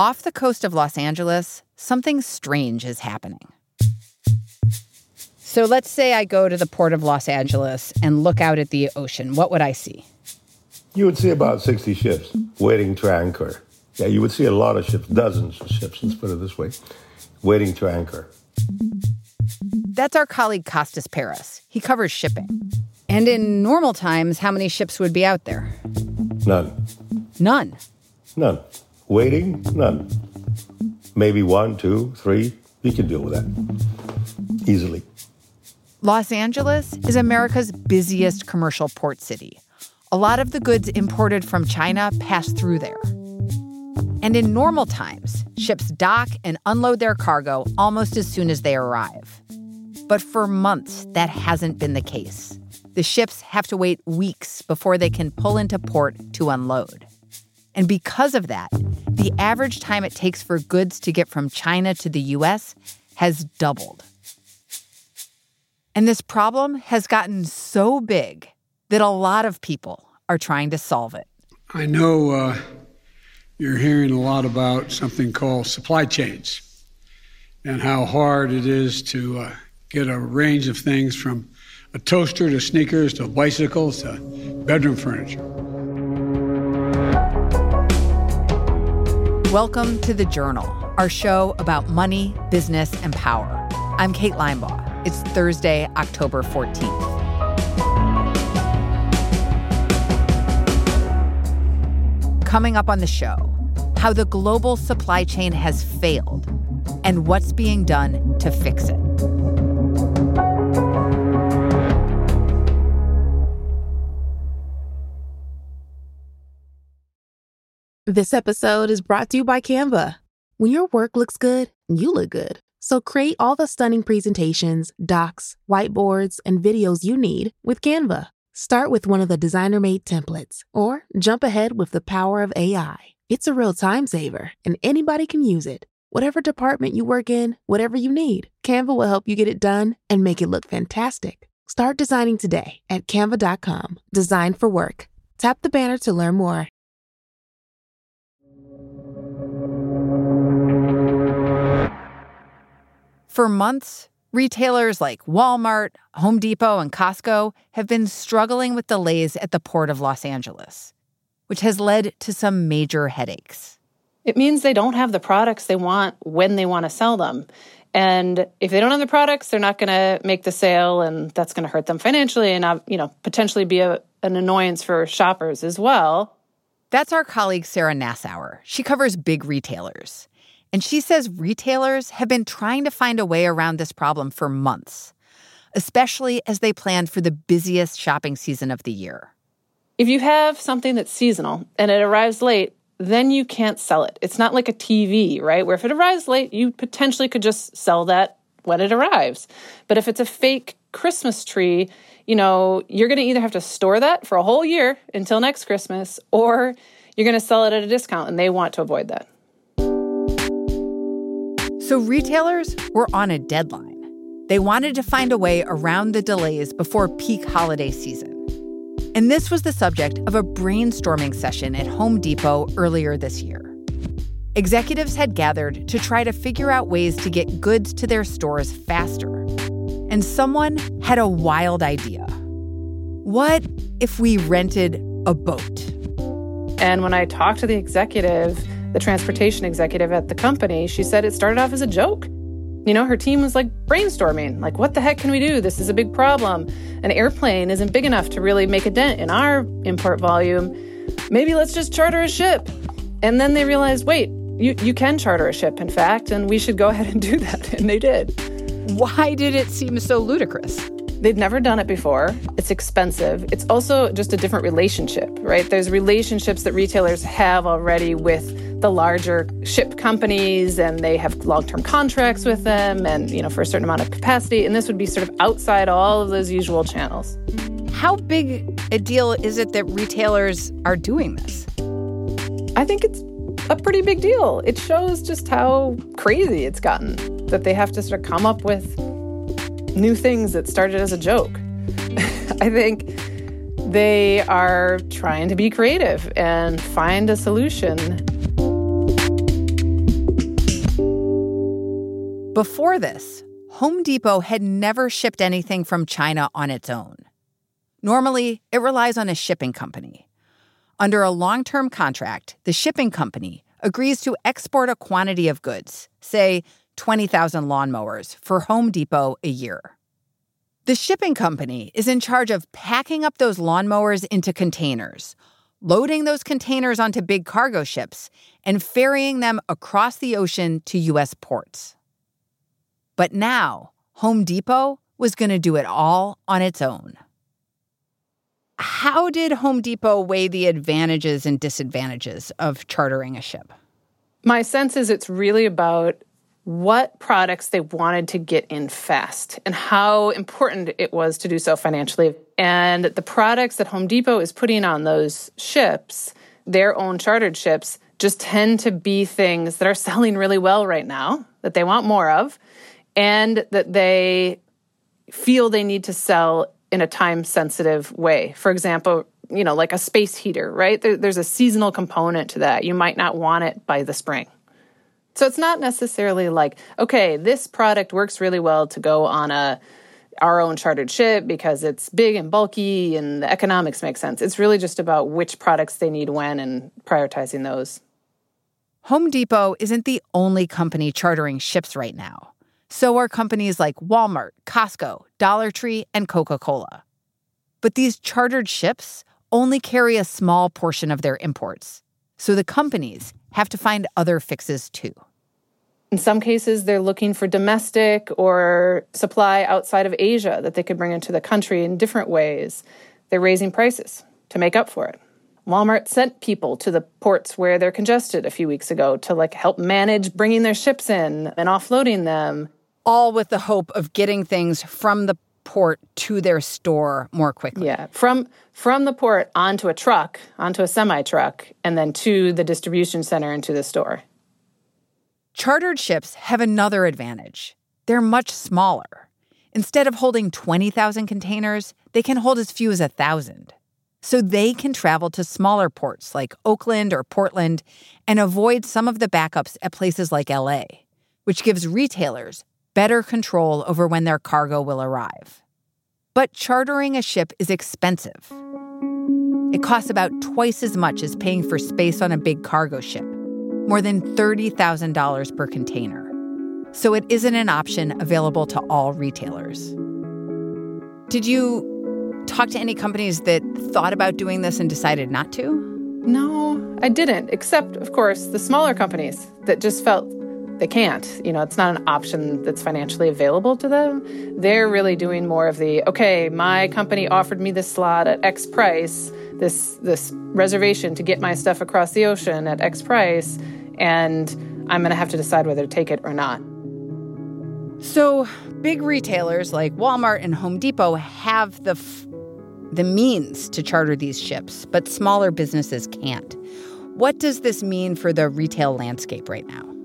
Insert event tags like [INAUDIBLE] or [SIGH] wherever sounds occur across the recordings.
Off the coast of Los Angeles, something strange is happening. So let's say I go to the port of Los Angeles and look out at the ocean. What would I see? You would see about 60 ships waiting to anchor. Yeah, you would see a lot of ships, dozens of ships, let's put it this way, waiting to anchor. That's our colleague Costas Paris. He covers shipping. And in normal times, how many ships would be out there? None. None. None. Waiting? None. Maybe one, two, three. You can deal with that easily. Los Angeles is America's busiest commercial port city. A lot of the goods imported from China pass through there. And in normal times, ships dock and unload their cargo almost as soon as they arrive. But for months, that hasn't been the case. The ships have to wait weeks before they can pull into port to unload. And because of that, the average time it takes for goods to get from China to the US has doubled. And this problem has gotten so big that a lot of people are trying to solve it. I know uh, you're hearing a lot about something called supply chains and how hard it is to uh, get a range of things from a toaster to sneakers to bicycles to bedroom furniture. Welcome to The Journal, our show about money, business, and power. I'm Kate Linebaugh. It's Thursday, October 14th. Coming up on the show, how the global supply chain has failed and what's being done to fix it. This episode is brought to you by Canva. When your work looks good, you look good. So create all the stunning presentations, docs, whiteboards, and videos you need with Canva. Start with one of the designer made templates or jump ahead with the power of AI. It's a real time saver and anybody can use it. Whatever department you work in, whatever you need, Canva will help you get it done and make it look fantastic. Start designing today at canva.com. Design for work. Tap the banner to learn more. For months, retailers like Walmart, Home Depot, and Costco have been struggling with delays at the Port of Los Angeles, which has led to some major headaches. It means they don't have the products they want when they want to sell them. And if they don't have the products, they're not going to make the sale, and that's going to hurt them financially and, uh, you know, potentially be a, an annoyance for shoppers as well. That's our colleague Sarah Nassauer. She covers big retailers. And she says retailers have been trying to find a way around this problem for months, especially as they plan for the busiest shopping season of the year. If you have something that's seasonal and it arrives late, then you can't sell it. It's not like a TV, right? Where if it arrives late, you potentially could just sell that when it arrives. But if it's a fake Christmas tree, you know, you're going to either have to store that for a whole year until next Christmas or you're going to sell it at a discount and they want to avoid that. So retailers were on a deadline. They wanted to find a way around the delays before peak holiday season. And this was the subject of a brainstorming session at Home Depot earlier this year. Executives had gathered to try to figure out ways to get goods to their stores faster. And someone had a wild idea. What if we rented a boat? And when I talked to the executive, the transportation executive at the company, she said it started off as a joke. You know, her team was like brainstorming, like, what the heck can we do? This is a big problem. An airplane isn't big enough to really make a dent in our import volume. Maybe let's just charter a ship. And then they realized, wait, you, you can charter a ship, in fact, and we should go [LAUGHS] ahead and do that. And they did. Why did it seem so ludicrous? They'd never done it before. It's expensive. It's also just a different relationship, right? There's relationships that retailers have already with the larger ship companies and they have long-term contracts with them and, you know, for a certain amount of capacity. And this would be sort of outside all of those usual channels. How big a deal is it that retailers are doing this? I think it's a pretty big deal. It shows just how crazy it's gotten that they have to sort of come up with new things that started as a joke. [LAUGHS] I think they are trying to be creative and find a solution. Before this, Home Depot had never shipped anything from China on its own. Normally, it relies on a shipping company. Under a long term contract, the shipping company agrees to export a quantity of goods, say 20,000 lawnmowers, for Home Depot a year. The shipping company is in charge of packing up those lawnmowers into containers, loading those containers onto big cargo ships, and ferrying them across the ocean to U.S. ports. But now, Home Depot was going to do it all on its own. How did Home Depot weigh the advantages and disadvantages of chartering a ship? My sense is it's really about what products they wanted to get in fast and how important it was to do so financially. And the products that Home Depot is putting on those ships, their own chartered ships, just tend to be things that are [LAUGHS] selling really well right now, that they want more of, and that they feel they need to sell in a time sensitive way. For example, you know, like a space heater, right? There, there's a seasonal component to that. You might not want it by the spring. So it's not necessarily like, okay, this product works really well to go on a our own chartered ship because it's big and bulky and the economics make sense. It's really just about which products they need when and prioritizing those. Home Depot isn't the only company chartering ships right now. So are companies like Walmart, Costco, Dollar Tree, and Coca Cola. But these chartered ships only carry a small portion of their imports. So the companies have to find other fixes too. In some cases, they're looking for domestic or supply outside of Asia that they could bring into the country in different ways. They're raising prices to make up for it. Walmart sent people to the ports where they're congested a few weeks ago to like help manage bringing their ships in and offloading them all with the hope of getting things from the port to their store more quickly. Yeah, from from the port onto a truck, onto a semi truck, and then to the distribution center and to the store. Chartered ships have another advantage. They're much smaller. Instead of holding 20,000 containers, they can hold as few as a 1,000. So they can travel to smaller ports like Oakland or Portland and avoid some of the backups at places like LA, which gives retailers better control over when their cargo will arrive. But chartering a ship is expensive. It costs about twice as much as paying for space on a big cargo ship, more than $30,000 per container. So it isn't an option available to all retailers. Did you talk to any companies that thought about doing this and decided not to? No, I didn't, except, of course, the smaller companies that just felt they can't. You know, it's not an option that's financially available to them. They're really doing more of the okay, my company offered me this slot at X price, this this reservation to get my stuff across the ocean at X price, and I'm going to have to decide whether to take it or not. So, big retailers like Walmart and Home Depot have the f- the means to charter these ships, but smaller businesses can't. What does this mean for the retail landscape right now?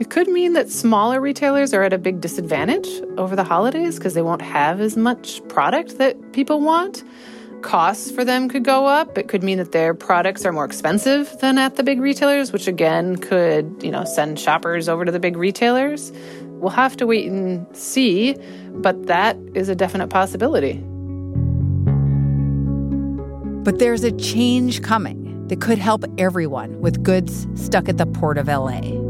It could mean that smaller retailers are at a big disadvantage over the holidays because they won't have as much product that people want. Costs for them could go up. It could mean that their products are more expensive than at the big retailers, which again could, you know, send shoppers over to the big retailers. We'll have to wait and see, but that is a definite possibility. But there's a change coming that could help everyone with goods stuck at the port of LA.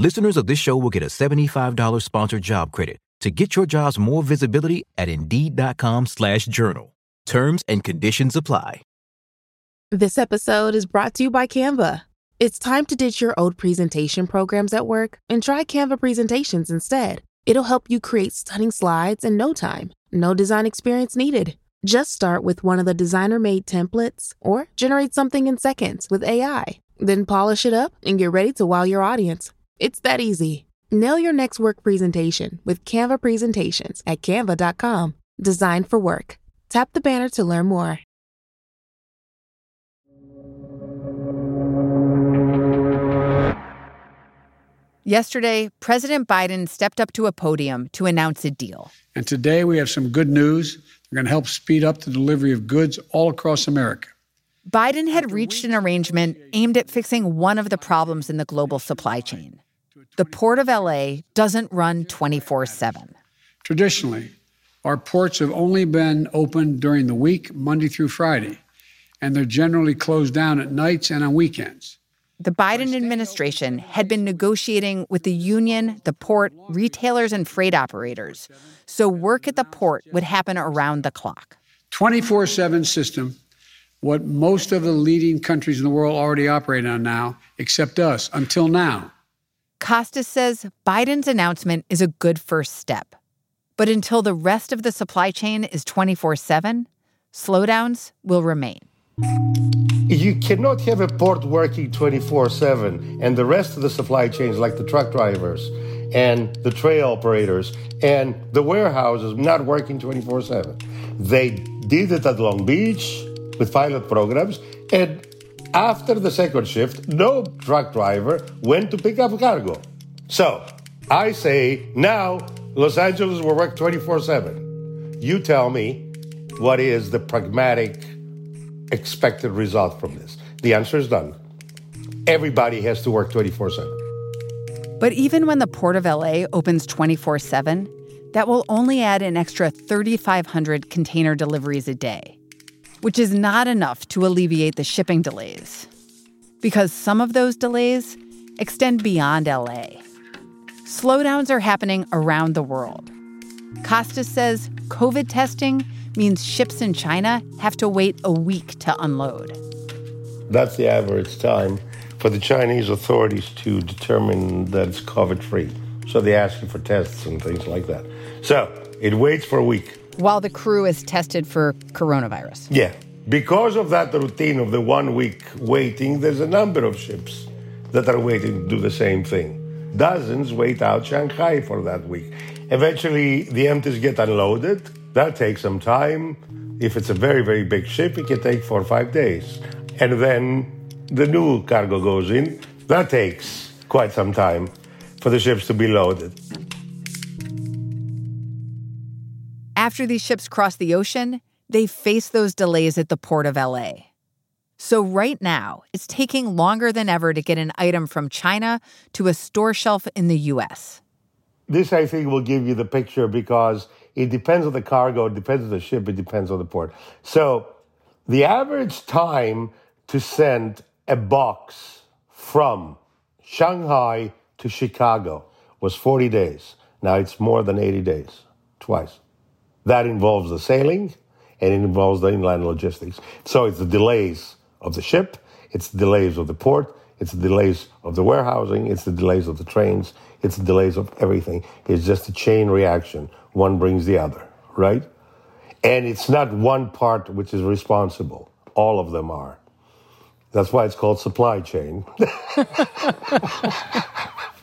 Listeners of this show will get a $75 sponsored job credit to get your jobs more visibility at Indeed.com slash journal. Terms and conditions apply. This episode is brought to you by Canva. It's time to ditch your old presentation programs at work and try Canva presentations instead. It'll help you create stunning slides in no time. No design experience needed. Just start with one of the designer made templates or generate something in seconds with AI. Then polish it up and get ready to wow your audience. It's that easy. Nail your next work presentation with Canva presentations at canva.com. Designed for work. Tap the banner to learn more. Yesterday, President Biden stepped up to a podium to announce a deal. And today we have some good news. They're going to help speed up the delivery of goods all across America. Biden had reached an arrangement aimed at fixing one of the problems in the global supply chain. The Port of LA doesn't run 24 7. Traditionally, our ports have only been open during the week, Monday through Friday, and they're generally closed down at nights and on weekends the Biden administration had been negotiating with the union, the port, retailers, and freight operators, so work at the port would happen around the clock. 24 7 system, what most of the leading countries in the world already operate on now, except us, until now. Costas says Biden's announcement is a good first step. But until the rest of the supply chain is 24 7, slowdowns will remain. You cannot have a port working 24 7 and the rest of the supply chains, like the truck drivers and the trail operators and the warehouses, not working 24 7. They did it at Long Beach with pilot programs, and after the second shift, no truck driver went to pick up cargo. So I say now Los Angeles will work 24 7. You tell me what is the pragmatic expected result from this? The answer is none. Everybody has to work 24 7. But even when the Port of LA opens 24 7, that will only add an extra 3,500 container deliveries a day, which is not enough to alleviate the shipping delays. Because some of those delays extend beyond LA. Slowdowns are happening around the world. Costas says COVID testing means ships in China have to wait a week to unload. That's the average time for the Chinese authorities to determine that it's COVID free. So they ask you for tests and things like that. So it waits for a week. While the crew is tested for coronavirus. Yeah. Because of that routine of the one week waiting, there's a number of ships that are waiting to do the same thing. Dozens wait out Shanghai for that week. Eventually, the empties get unloaded, that takes some time. If it's a very, very big ship, it can take four or five days. And then the new cargo goes in. That takes quite some time for the ships to be loaded. After these ships cross the ocean, they face those delays at the port of LA. So, right now, it's taking longer than ever to get an item from China to a store shelf in the US. This, I think, will give you the picture because it depends on the cargo, it depends on the ship, it depends on the port. So the average time to send a box from Shanghai to Chicago was 40 days. Now it's more than 80 days, twice. That involves the sailing and it involves the inland logistics. So it's the delays of the ship, it's the delays of the port, it's the delays of the warehousing, it's the delays of the trains, it's the delays of everything. It's just a chain reaction one brings the other, right? And it's not one part which is responsible, all of them are. That's why it's called supply chain. [LAUGHS]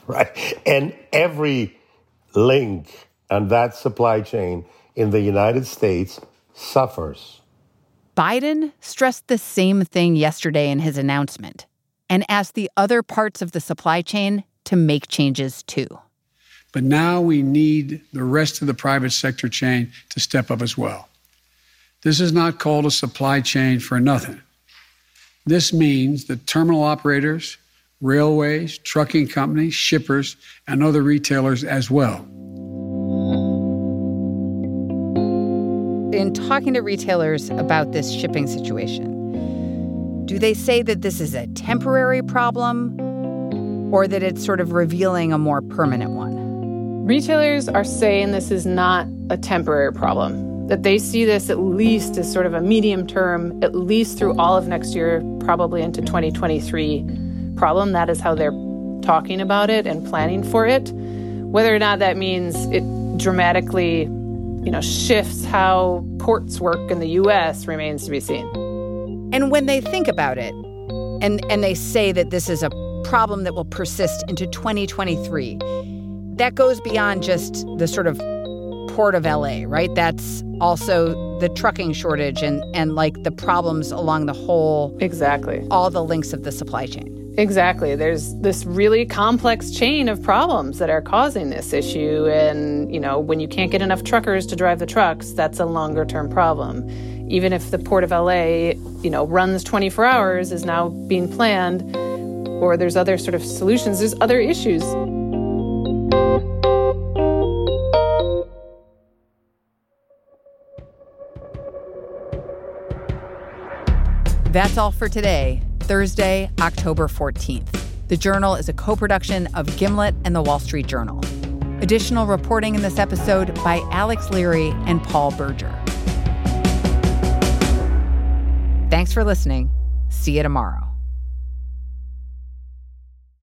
right? And every link on that supply chain in the United States suffers. Biden stressed the same thing yesterday in his announcement and asked the other parts of the supply chain to make changes too. But now we need the rest of the private sector chain to step up as well. This is not called a supply chain for nothing. This means that terminal operators, railways, trucking companies, shippers, and other retailers as well. In talking to retailers about this shipping situation, do they say that this is a temporary problem or that it's sort of revealing a more permanent one? Retailers are saying this is not a temporary problem, that they see this at least as sort of a medium term, at least through all of next year, probably into 2023 problem. That is how they're talking about it and planning for it. Whether or not that means it dramatically, you know, shifts how ports work in the US remains to be seen. And when they think about it, and, and they say that this is a problem that will persist into 2023, that goes beyond just the sort of port of LA, right? That's also the trucking shortage and and like the problems along the whole Exactly. all the links of the supply chain. Exactly. There's this really complex chain of problems that are causing this issue. And, you know, when you can't get enough truckers to drive the trucks, that's a longer term problem. Even if the Port of LA, you know, runs 24 hours, is now being planned, or there's other sort of solutions, there's other issues. That's all for today, Thursday, October 14th. The Journal is a co production of Gimlet and the Wall Street Journal. Additional reporting in this episode by Alex Leary and Paul Berger. Thanks for listening. See you tomorrow.